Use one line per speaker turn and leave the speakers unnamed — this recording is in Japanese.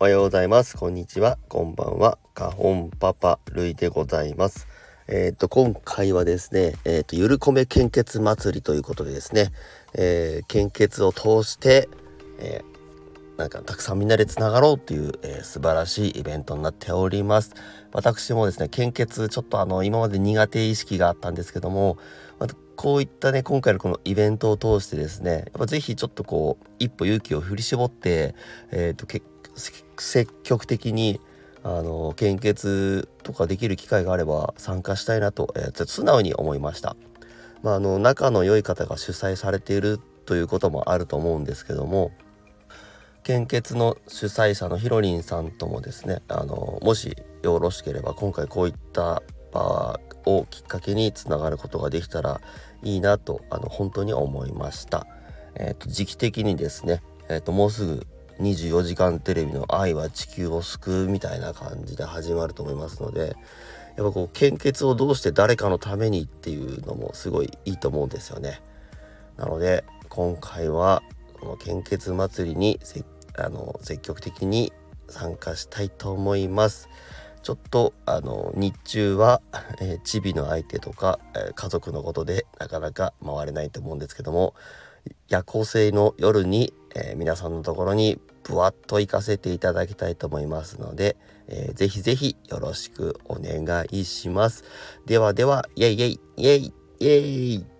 おはようございます。こんにちは。こんばんは。カホンパパルイでございます。えっ、と、今回はですね、えっ、と、ゆるこめ献血祭りということでですね、えー、献血を通して、えなんかたくさんみんなでつながろうっていう、え素晴らしいイベントになっております。私もですね、献血ちょっとあの、今まで苦手意識があったんですけども、まこういったね今回のこのイベントを通してですねやっぱ是非ちょっとこう一歩勇気を振り絞って、えーと、積極的にあの献血とかできる機会があれば参加したいなと、えー、素直に思いました。まあ、あの仲の良い方が主催されているということもあると思うんですけども献血の主催者のひろりんさんともですねあのもしよろしければ今回こういった場をきっかけにつながることができたらいいなとあの本当に思いました。えーと、時期的にですね、えーと、もうすぐ24時間テレビの「愛は地球を救う」みたいな感じで始まると思いますのでやっぱこう献血をどうして誰かのためにっていうのもすごいいいと思うんですよね。なので今回はこの献血祭りにあの積極的に参加したいと思います。ちょっとあの日中は、えー、チビの相手とか、えー、家族のことでなかなか回れないと思うんですけども夜行性の夜に、えー、皆さんのところにぶわっと行かせていただきたいと思いますので、えー、ぜひぜひよろしくお願いします。ではでは、イェイイェイイェイイェイ